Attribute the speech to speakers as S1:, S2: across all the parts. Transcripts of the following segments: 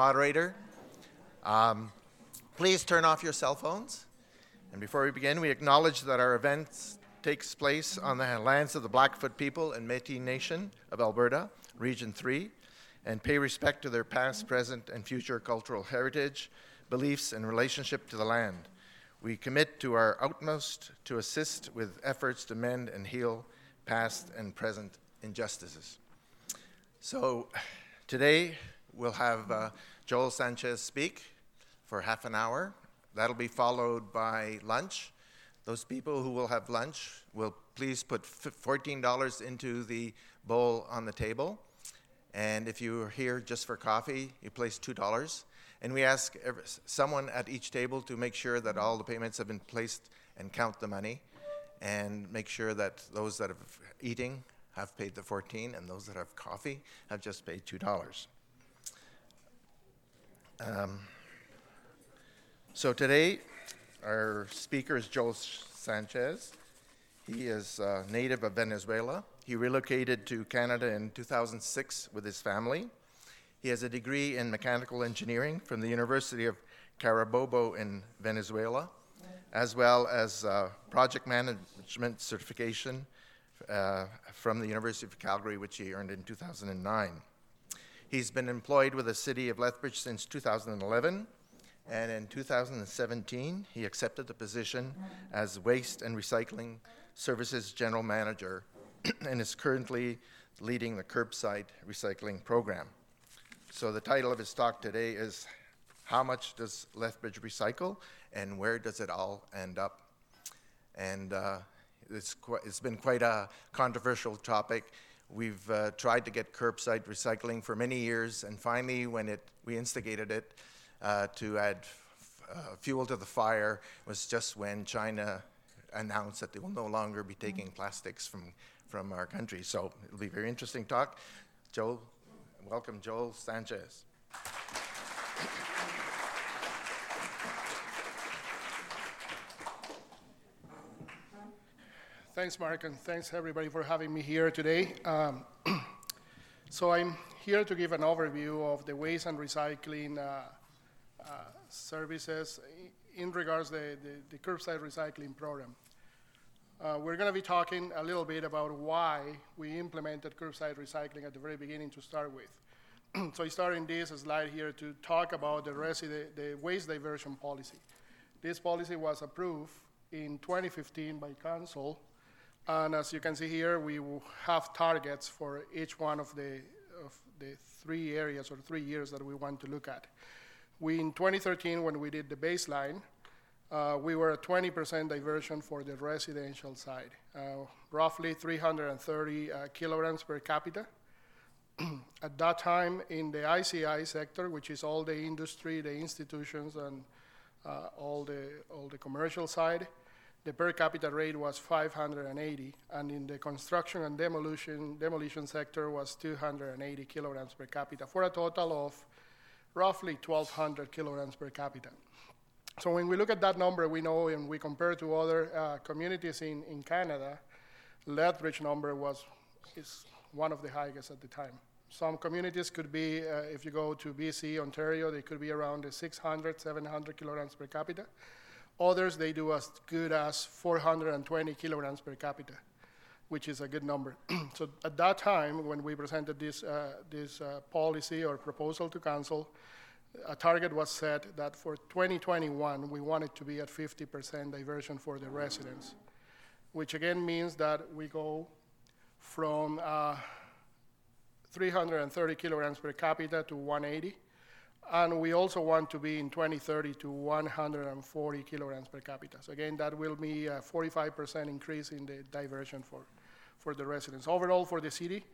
S1: moderator. Um, please turn off your cell phones. And before we begin, we acknowledge that our event takes place on the lands of the Blackfoot people and Métis Nation of Alberta, Region 3, and pay respect to their past, present, and future cultural heritage, beliefs, and relationship to the land. We commit to our utmost to assist with efforts to mend and heal past and present injustices. So today we'll have uh, Joel Sanchez speak for half an hour. That'll be followed by lunch. Those people who will have lunch will please put $14 into the bowl on the table. And if you're here just for coffee, you place $2. And we ask every, someone at each table to make sure that all the payments have been placed and count the money and make sure that those that are eating have paid the 14 and those that have coffee have just paid $2. Um, so today, our speaker is Joel Sanchez. He is a native of Venezuela. He relocated to Canada in 2006 with his family. He has a degree in mechanical engineering from the University of Carabobo in Venezuela, as well as uh, project management certification uh, from the University of Calgary, which he earned in 2009. He's been employed with the city of Lethbridge since 2011 and in 2017, he accepted the position as Waste and Recycling Services General Manager and is currently leading the curbside recycling program. So, the title of his talk today is How Much Does Lethbridge Recycle and Where Does It All End Up? And uh, it's, qu- it's been quite a controversial topic. We've uh, tried to get curbside recycling for many years, and finally, when it, we instigated it, uh, to add f- uh, fuel to the fire was just when China announced that they will no longer be taking plastics from, from our country. So it'll be a very interesting talk. Joel, welcome, Joel Sanchez.
S2: Thanks, Mark, and thanks everybody for having me here today. Um, so I'm here to give an overview of the waste and recycling uh, uh, services in regards to the, the, the curbside recycling program. Uh, we're going to be talking a little bit about why we implemented curbside recycling at the very beginning to start with. so I start in this slide here to talk about the, resi- the waste diversion policy. This policy was approved in 2015 by council, and as you can see here, we have targets for each one of the, of the three areas or three years that we want to look at. We, in 2013, when we did the baseline, uh, we were at 20% diversion for the residential side, uh, roughly 330 uh, kilograms per capita. at that time, in the ICI sector, which is all the industry, the institutions, and uh, all, the, all the commercial side, the per capita rate was 580, and in the construction and demolition, demolition sector was 280 kilograms per capita, for a total of roughly 1,200 kilograms per capita. So when we look at that number, we know and we compare to other uh, communities in, in Canada, Lethbridge number was is one of the highest at the time. Some communities could be, uh, if you go to BC, Ontario, they could be around the 600, 700 kilograms per capita. Others, they do as good as 420 kilograms per capita which is a good number. so at that time, when we presented this, uh, this uh, policy or proposal to council, a target was set that for 2021, we wanted to be at 50% diversion for the residents, which again means that we go from uh, 330 kilograms per capita to 180. And we also want to be in 2030 to 140 kilograms per capita. So again, that will be a 45% increase in the diversion for, for the residents. Overall, for the city,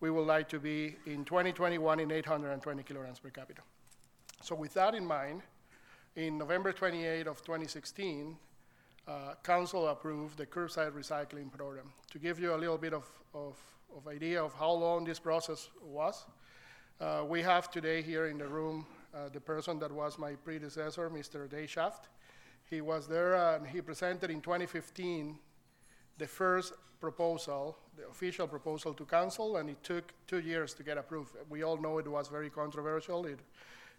S2: we would like to be in 2021 in 820 kilograms per capita. So with that in mind, in November 28 of 2016, uh, Council approved the curbside recycling program. To give you a little bit of, of, of idea of how long this process was, uh, we have today here in the room uh, the person that was my predecessor, Mr. Deshaft. He was there and he presented in 2015 the first proposal, the official proposal to council, and it took two years to get approved. We all know it was very controversial. It,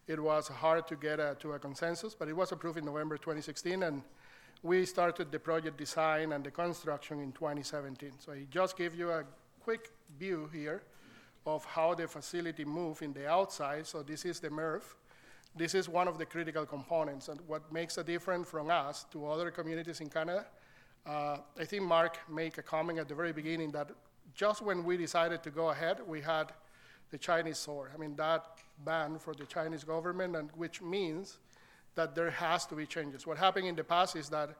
S2: It was hard to get uh, to a consensus, but it was approved in November 2016, and we started the project design and the construction in 2017. So I just give you a quick view here of how the facility moved in the outside. So this is the MRF. This is one of the critical components, and what makes a difference from us to other communities in Canada. Uh, I think Mark made a comment at the very beginning that just when we decided to go ahead, we had the Chinese sword. I mean, that ban for the Chinese government, and which means that there has to be changes. What happened in the past is that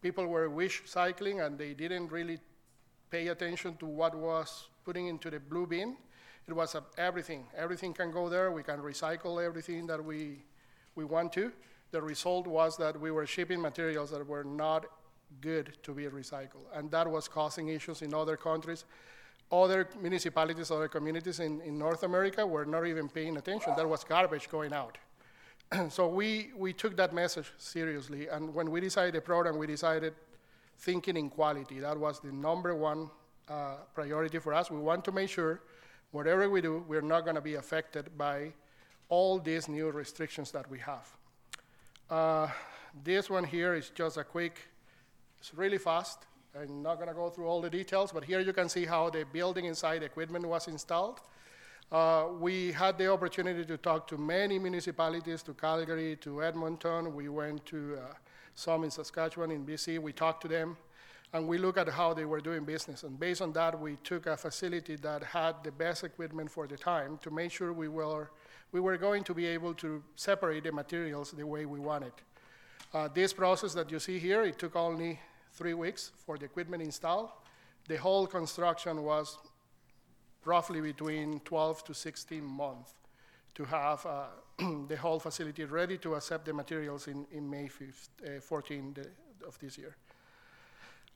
S2: people were wish cycling and they didn't really pay attention to what was putting into the blue bin. It was everything. Everything can go there. We can recycle everything that we, we want to. The result was that we were shipping materials that were not good to be recycled. And that was causing issues in other countries. Other municipalities, other communities in, in North America were not even paying attention. There was garbage going out. so we, we took that message seriously. And when we decided the program, we decided thinking in quality. That was the number one uh, priority for us. We want to make sure whatever we do, we're not going to be affected by all these new restrictions that we have. Uh, this one here is just a quick, it's really fast. I'm not going to go through all the details, but here you can see how the building inside equipment was installed. Uh, we had the opportunity to talk to many municipalities, to Calgary, to Edmonton. We went to uh, some in Saskatchewan, in BC. We talked to them, and we look at how they were doing business. And based on that, we took a facility that had the best equipment for the time to make sure we were, we were going to be able to separate the materials the way we wanted. Uh, this process that you see here, it took only three weeks for the equipment install. The whole construction was roughly between 12 to 16 months to have uh, the whole facility ready to accept the materials in, in May 5th, uh, 14 of this year.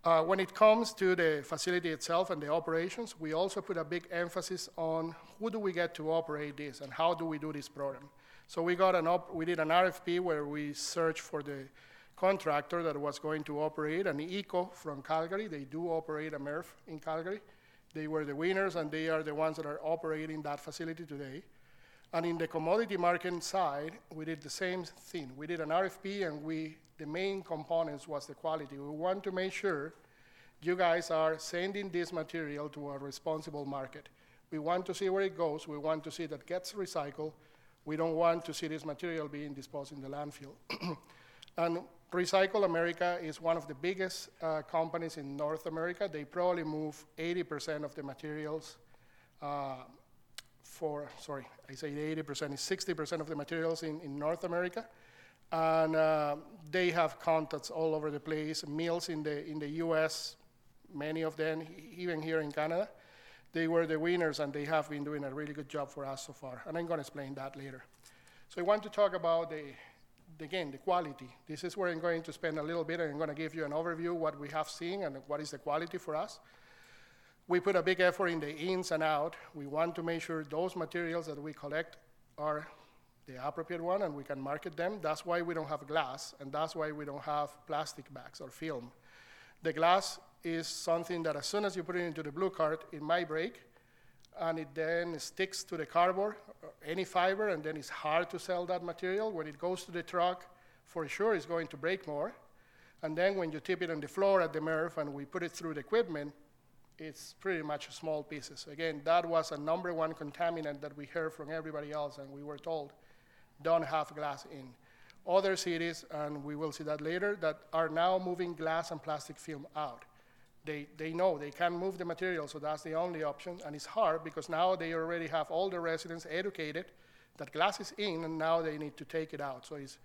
S2: Uh, when it comes to the facility itself and the operations, we also put a big emphasis on who do we get to operate this and how do we do this program. So we got an op- we did an RFP where we searched for the contractor that was going to operate, an ECO from Calgary. They do operate a MRF in Calgary. They were the winners, and they are the ones that are operating that facility today. And in the commodity market side, we did the same thing. We did an RFP, and we the main components was the quality. We want to make sure you guys are sending this material to a responsible market. We want to see where it goes. We want to see that gets recycled. We don't want to see this material being disposed in the landfill. and Recycle America is one of the biggest uh, companies in North America. They probably move 80% of the materials uh, for, sorry, I say 80%, it's 60% of the materials in, in North America. And uh, they have contacts all over the place, mills in the, in the US, many of them, even here in Canada. They were the winners and they have been doing a really good job for us so far. And I'm going to explain that later. So I want to talk about the again, the quality. This is where I'm going to spend a little bit, and I'm going to give you an overview what we have seen and what is the quality for us. We put a big effort in the ins and out. We want to make sure those materials that we collect are the appropriate one and we can market them. That's why we don't have glass, and that's why we don't have plastic bags or film. The glass is something that as soon as you put it into the blue card, it might break, and it then sticks to the cardboard uh, any fiber, and then it's hard to sell that material. When it goes to the truck, for sure it's going to break more. And then when you tip it on the floor at the MRF and we put it through the equipment, it's pretty much small pieces. Again, that was a number one contaminant that we heard from everybody else, and we were told don't have glass in. Other cities, and we will see that later, that are now moving glass and plastic film out they, they know they can move the material, so that's the only option. And it's hard because now they already have all the residents educated that glass is in, and now they need to take it out. So it's,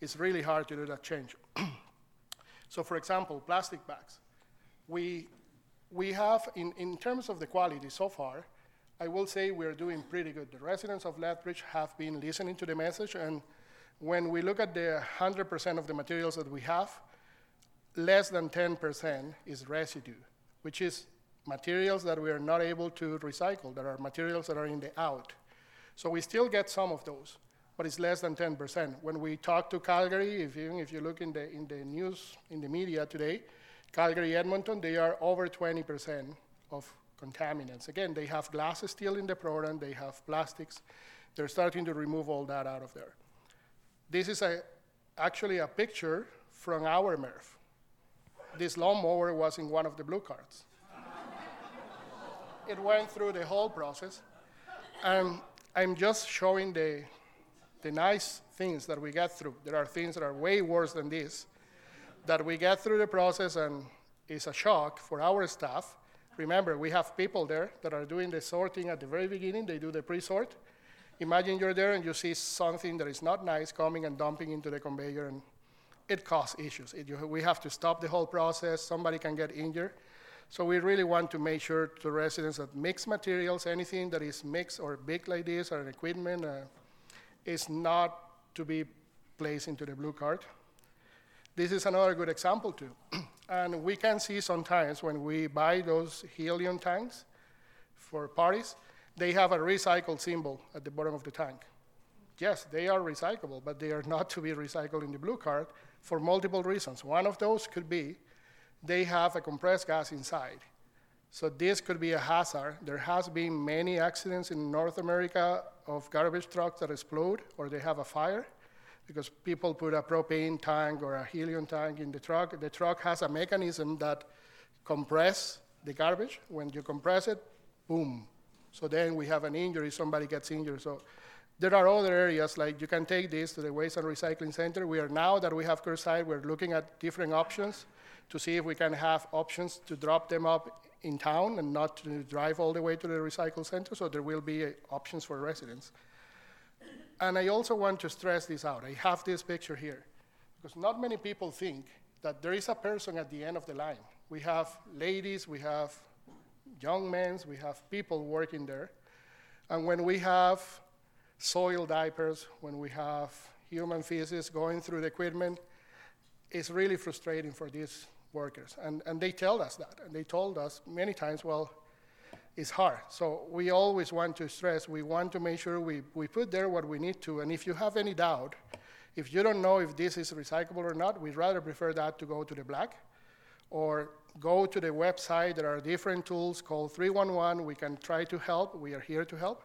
S2: it's really hard to do that change. so, for example, plastic bags. We, we have, in, in terms of the quality so far, I will say we're doing pretty good. The residents of Lethbridge have been listening to the message, and when we look at the 100% of the materials that we have, less than 10% is residue, which is materials that we are not able to recycle, that are materials that are in the out. So we still get some of those, but it's less than 10%. When we talk to Calgary, if you, if you look in the, in the news, in the media today, Calgary, Edmonton, they are over 20% of contaminants. Again, they have glass still in the program, they have plastics. They're starting to remove all that out of there. This is a, actually a picture from our MRF. This lawnmower was in one of the blue cards. it went through the whole process. And I'm just showing the, the nice things that we get through. There are things that are way worse than this that we get through the process and it's a shock for our staff. Remember, we have people there that are doing the sorting at the very beginning, they do the pre sort. Imagine you're there and you see something that is not nice coming and dumping into the conveyor, and it causes issues. It, you, we have to stop the whole process, somebody can get injured. So we really want to make sure to residents that mixed materials, anything that is mixed or big like this, or an equipment, uh, is not to be placed into the blue card. This is another good example too. and we can see sometimes when we buy those helium tanks for parties, they have a recycled symbol at the bottom of the tank. Yes, they are recyclable, but they are not to be recycled in the blue card for multiple reasons. One of those could be they have a compressed gas inside. So this could be a hazard. There has been many accidents in North America of garbage trucks that explode or they have a fire because people put a propane tank or a helium tank in the truck. The truck has a mechanism that compress the garbage. When you compress it, boom. So then we have an injury, somebody gets injured. So there are other areas like you can take this to the Waste and Recycling Center. We are now that we have curbside, we're looking at different options to see if we can have options to drop them up in town and not to drive all the way to the recycle center. So there will be options for residents. And I also want to stress this out. I have this picture here because not many people think that there is a person at the end of the line. We have ladies, we have young men, we have people working there. And when we have soil diapers, when we have human feces going through the equipment, it's really frustrating for these workers. And, and they tell us that. And they told us many times, well, is hard. So we always want to stress, we want to make sure we, we put there what we need to. And if you have any doubt, if you don't know if this is recyclable or not, we'd rather prefer that to go to the black or go to the website. There are different tools called 311. We can try to help. We are here to help.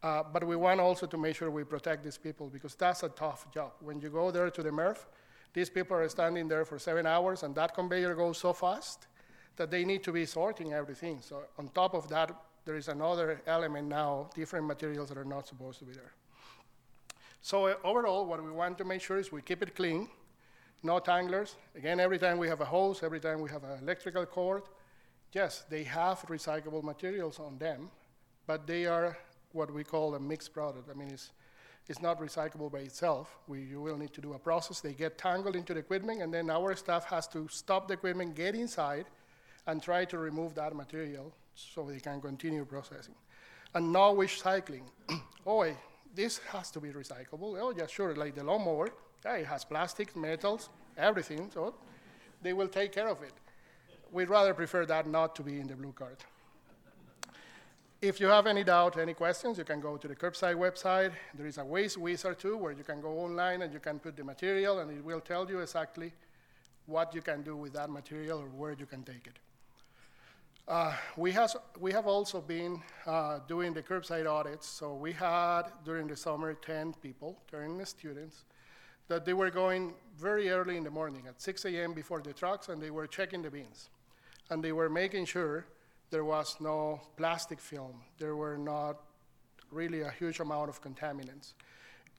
S2: Uh, but we want also to make sure we protect these people because that's a tough job. When you go there to the MRF, these people are standing there for seven hours and that conveyor goes so fast that they need to be sorting everything. So on top of that, there is another element now, different materials that are not supposed to be there. So uh, overall, what we want to make sure is we keep it clean, no tanglers. Again, every time we have a hose, every time we have an electrical cord, yes, they have recyclable materials on them, but they are what we call a mixed product. I mean, it's, it's not recyclable by itself. We, you will need to do a process. They get tangled into the equipment, and then our staff has to stop the equipment, get inside, and try to remove that material so they can continue processing. And now wish cycling. oh, this has to be recyclable. Oh, yeah, sure, like the lawnmower. Yeah, it has plastics, metals, everything, so they will take care of it. We'd rather prefer that not to be in the blue card. If you have any doubt, any questions, you can go to the curbside website. There is a waste wizard too, where you can go online and you can put the material, and it will tell you exactly what you can do with that material or where you can take it. Uh, we, has, we have also been uh, doing the curbside audits. So we had during the summer 10 people, 10 students, that they were going very early in the morning at 6 a.m. before the trucks and they were checking the bins. And they were making sure there was no plastic film, there were not really a huge amount of contaminants.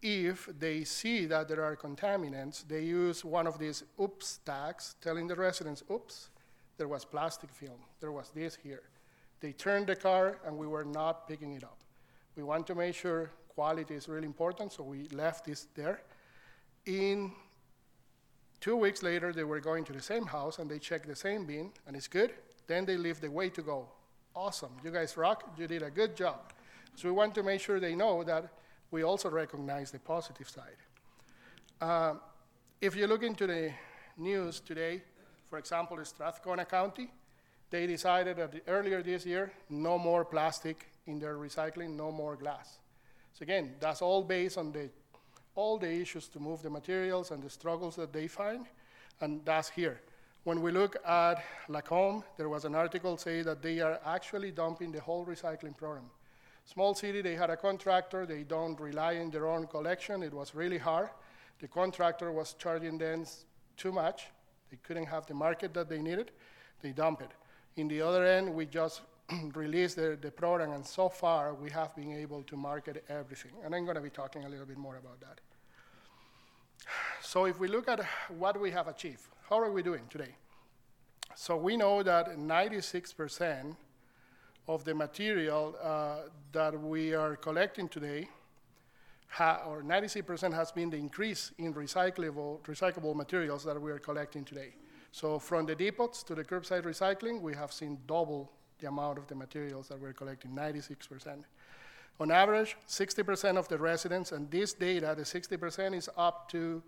S2: If they see that there are contaminants, they use one of these oops tags telling the residents, oops, there was plastic film, there was this here. They turned the car and we were not picking it up. We want to make sure quality is really important, so we left this there. In two weeks later, they were going to the same house and they checked the same bin, and it's good. Then they leave the way to go. Awesome, you guys rock, you did a good job. So we want to make sure they know that we also recognize the positive side. Uh, if you look into the news today, for example, in Strathcona County, they decided that earlier this year, no more plastic in their recycling, no more glass. So again, that's all based on the, all the issues to move the materials and the struggles that they find, and that's here. When we look at Lacombe, there was an article saying that they are actually dumping the whole recycling program. Small city, they had a contractor, they don't rely on their own collection, it was really hard. The contractor was charging them too much. They couldn't have the market that they needed. They dump it. In the other end, we just released the, the program, and so far we have been able to market everything. And I'm going to be talking a little bit more about that. So if we look at what we have achieved, how are we doing today? So we know that 96% of the material uh, that we are collecting today, ha- or 96% has been the increase in recyclable, recyclable materials that we are collecting today. So from the depots to the curbside recycling, we have seen double the amount of the materials that we're collecting, 96%. On average, 60% of the residents, and this data, the 60% is up to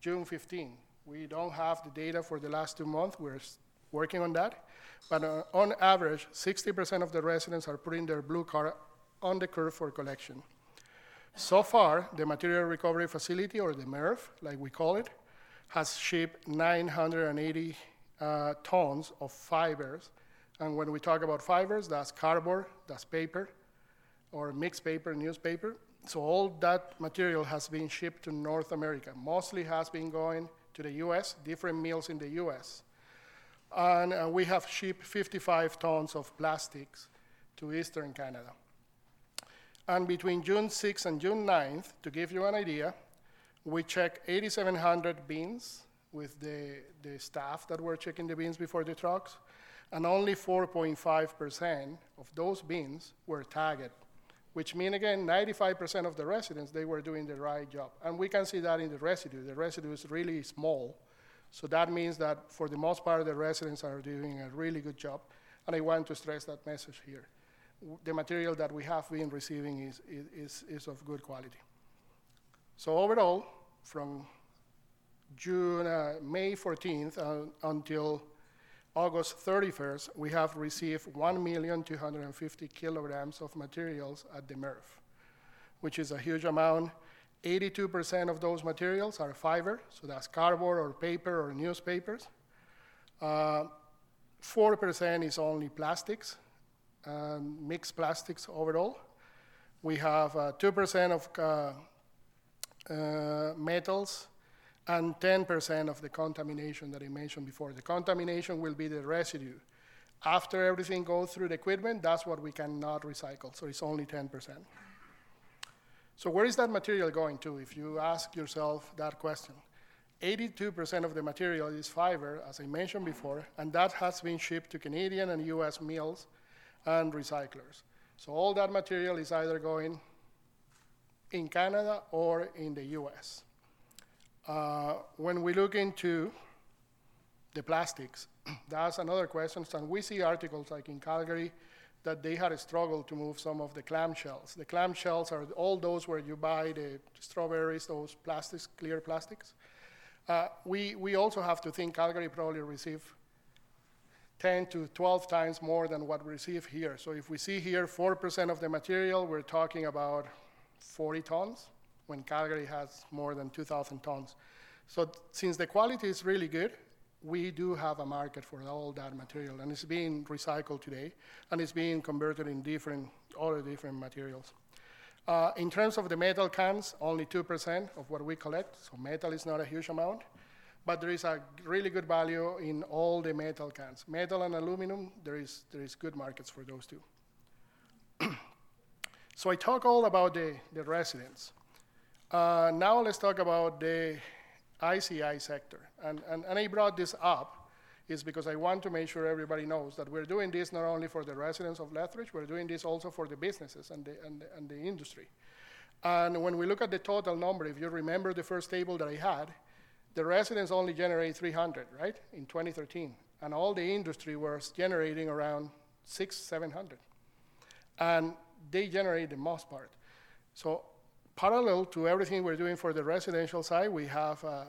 S2: June 15. We don't have the data for the last two months. We're working on that. But uh, on average, 60% of the residents are putting their blue card on the curb for collection. So far, the Material Recovery Facility, or the MRF, like we call it, has shipped 980 uh, tons of fibers. And when we talk about fibers, that's cardboard, that's paper, or mixed paper, newspaper. So all that material has been shipped to North America. Mostly has been going to the US, different mills in the US. And uh, we have shipped 55 tons of plastics to Eastern Canada. And between June 6th and June 9th, to give you an idea, we checked 8,700 bins with the, the staff that were checking the bins before the trucks, and only 4.5% of those bins were tagged, which mean again, 95% of the residents, they were doing the right job. And we can see that in the residue. The residue is really small, so that means that for the most part, the residents are doing a really good job, and I want to stress that message here. The material that we have been receiving is, is, is of good quality. So overall, from June, uh, May 14th uh, until August 31st, we have received 1,250 kilograms of materials at the MRF, which is a huge amount. 82% of those materials are fiber, so that's cardboard or paper or newspapers. Uh, 4% is only plastics, um, mixed plastics overall. We have uh, 2% of uh, uh, metals, and 10% of the contamination that I mentioned before. The contamination will be the residue. After everything goes through the equipment, that's what we cannot recycle, so it's only 10%. So where is that material going to, if you ask yourself that question? 82% of the material is fiber, as I mentioned before, and that has been shipped to Canadian and US mills and recyclers. So all that material is either going in Canada or in the US. Uh, when we look into the plastics, that's another question. And we see articles like in Calgary that they had a struggle to move some of the clamshells. The clamshells are all those where you buy the strawberries, those plastics, clear plastics. Uh, we, we also have to think Calgary probably received 10 to 12 times more than what we receive here. So if we see here 4% of the material, we're talking about 40 tons, when Calgary has more than 2,000 tons. So since the quality is really good, we do have a market for all that material, and it's being recycled today, and it's being converted in different, other different materials. Uh, in terms of the metal cans, only 2% of what we collect, so metal is not a huge amount, but there is a really good value in all the metal cans. Metal and aluminum, there is, there is good markets for those two. so I talk all about the, the residents. Uh, now let's talk about the ICI sector. And, and, and I brought this up is because I want to make sure everybody knows that we're doing this not only for the residents of Lethbridge, we're doing this also for the businesses and the, and, and the industry. And when we look at the total number, if you remember the first table that I had, the residents only generate 300, right, in 2013. And all the industry was generating around six, 700. And they generate the most part. So parallel to everything we're doing for the residential side, we have uh, uh,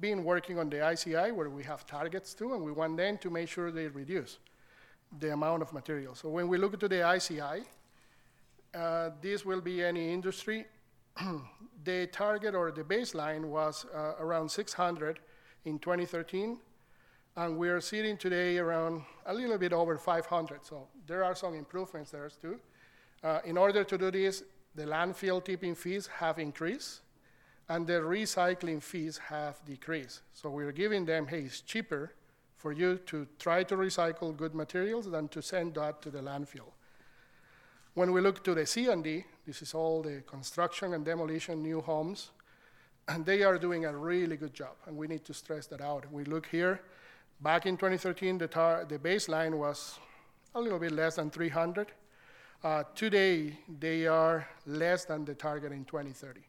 S2: been working on the ICI where we have targets too, and we want them to make sure they reduce the amount of material. So when we look to the ICI, uh, this will be any industry. the target or the baseline was uh, around 600 in 2013, and we are sitting today around a little bit over 500. So there are some improvements there too. Uh, in order to do this, the landfill tipping fees have increased, and the recycling fees have decreased. So we're giving them, hey, it's cheaper for you to try to recycle good materials than to send that to the landfill. When we look to the C&D, this is all the construction and demolition new homes, and they are doing a really good job, and we need to stress that out. We look here, back in 2013, the, tar- the baseline was a little bit less than 300. Uh, today, they are less than the target in 2030.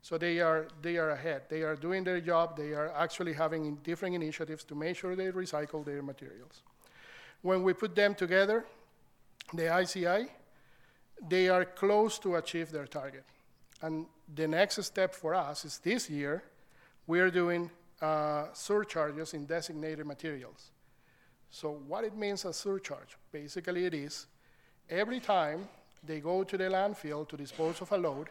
S2: So they are, they are ahead. They are doing their job. They are actually having different initiatives to make sure they recycle their materials. When we put them together, the ICI, they are close to achieve their target. And the next step for us is this year, we are doing uh, surcharges in designated materials. So what it means a surcharge, basically it is every time they go to the landfill to dispose of a load,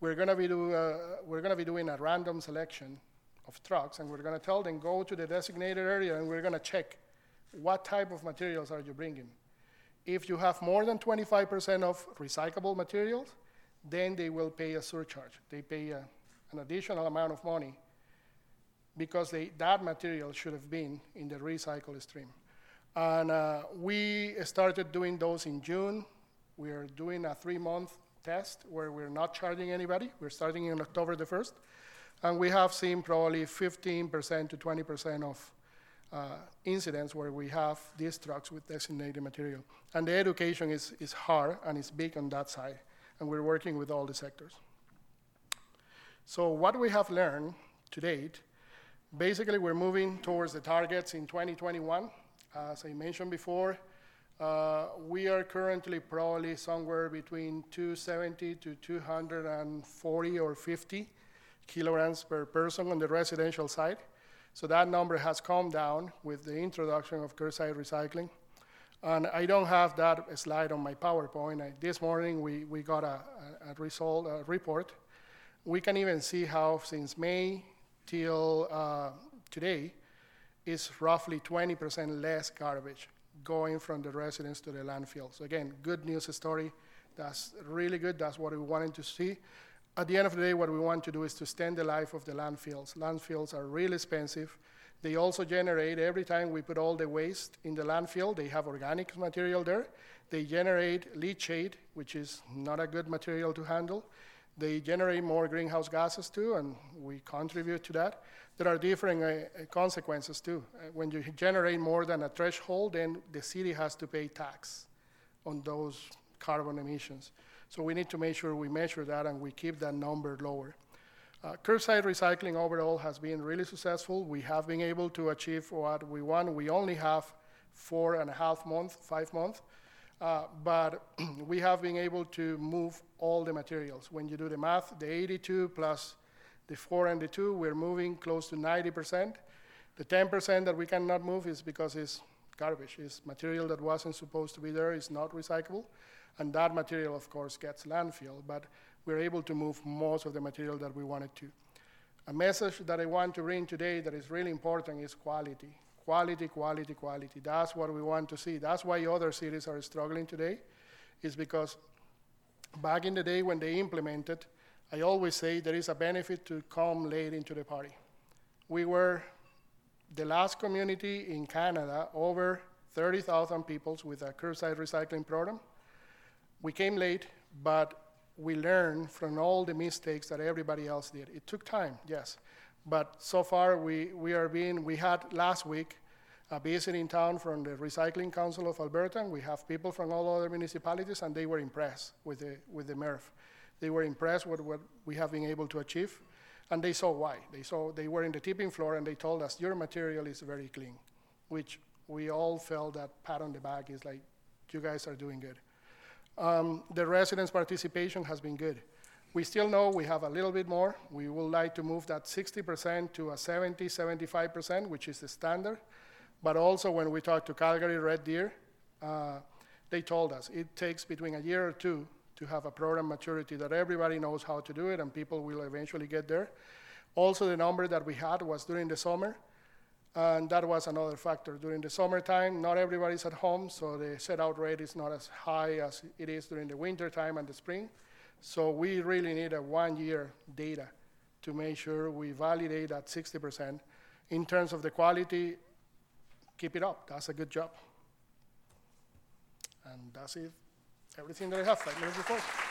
S2: we're going to be, do, uh, we're to be doing a random selection of trucks, and we're going to tell them go to the designated area, and we're going to check what type of materials are you bringing. If you have more than 25% of recyclable materials, then they will pay a surcharge. They pay a, an additional amount of money because they, that material should have been in the recycle stream. And uh, we started doing those in June. We are doing a three month test where we're not charging anybody. We're starting in October the 1st. And we have seen probably 15% to 20% of uh, incidents where we have these trucks with designated material. And the education is, is hard and it's big on that side. And we're working with all the sectors. So, what we have learned to date basically, we're moving towards the targets in 2021. As I mentioned before, uh, we are currently probably somewhere between 270 to 240 or 50 kilograms per person on the residential side. So that number has come down with the introduction of curbside recycling. And I don't have that slide on my PowerPoint. This morning we, we got a result a report. We can even see how since May till uh, today is roughly 20% less garbage going from the residents to the landfill. So again, good news story. That's really good. That's what we wanted to see. At the end of the day, what we want to do is to extend the life of the landfills. Landfills are really expensive. They also generate, every time we put all the waste in the landfill, they have organic material there. They generate leachate, which is not a good material to handle. They generate more greenhouse gases too, and we contribute to that. There are different uh, consequences too. Uh, when you generate more than a threshold, then the city has to pay tax on those carbon emissions. So we need to make sure we measure that and we keep that number lower. Uh, curbside recycling overall has been really successful. We have been able to achieve what we want. We only have four and a half months, five months, uh, but we have been able to move all the materials. When you do the math, the 82 plus the 4 and the 2, we're moving close to 90%. The 10% that we cannot move is because it's garbage. It's material that wasn't supposed to be there, it's not recyclable. And that material, of course, gets landfill, but we're able to move most of the material that we wanted to. A message that I want to bring today that is really important is quality. Quality, quality, quality. That's what we want to see. That's why other cities are struggling today, is because back in the day when they implemented, I always say there is a benefit to come late into the party. We were the last community in Canada, over 30,000 people with a curbside recycling program. We came late, but we learned from all the mistakes that everybody else did. It took time, yes, but so far we, we are being, we had last week a visit in town from the Recycling Council of Alberta, and we have people from all other municipalities, and they were impressed with the, with the MRF. They were impressed with what we have been able to achieve, and they saw why. They saw they were in the tipping floor, and they told us, your material is very clean, which we all felt that pat on the back is like, you guys are doing good. Um, the residents' participation has been good. We still know we have a little bit more. We would like to move that 60% to a 70, 75%, which is the standard. But also, when we talked to Calgary Red Deer, uh, they told us it takes between a year or two to have a program maturity that everybody knows how to do it and people will eventually get there. Also, the number that we had was during the summer, and that was another factor. During the summertime, not everybody's at home, so the set out rate is not as high as it is during the winter time and the spring. So we really need a one year data to make sure we validate that 60%. In terms of the quality, keep it up. That's a good job. And that's it. Everything that I have, five minutes before.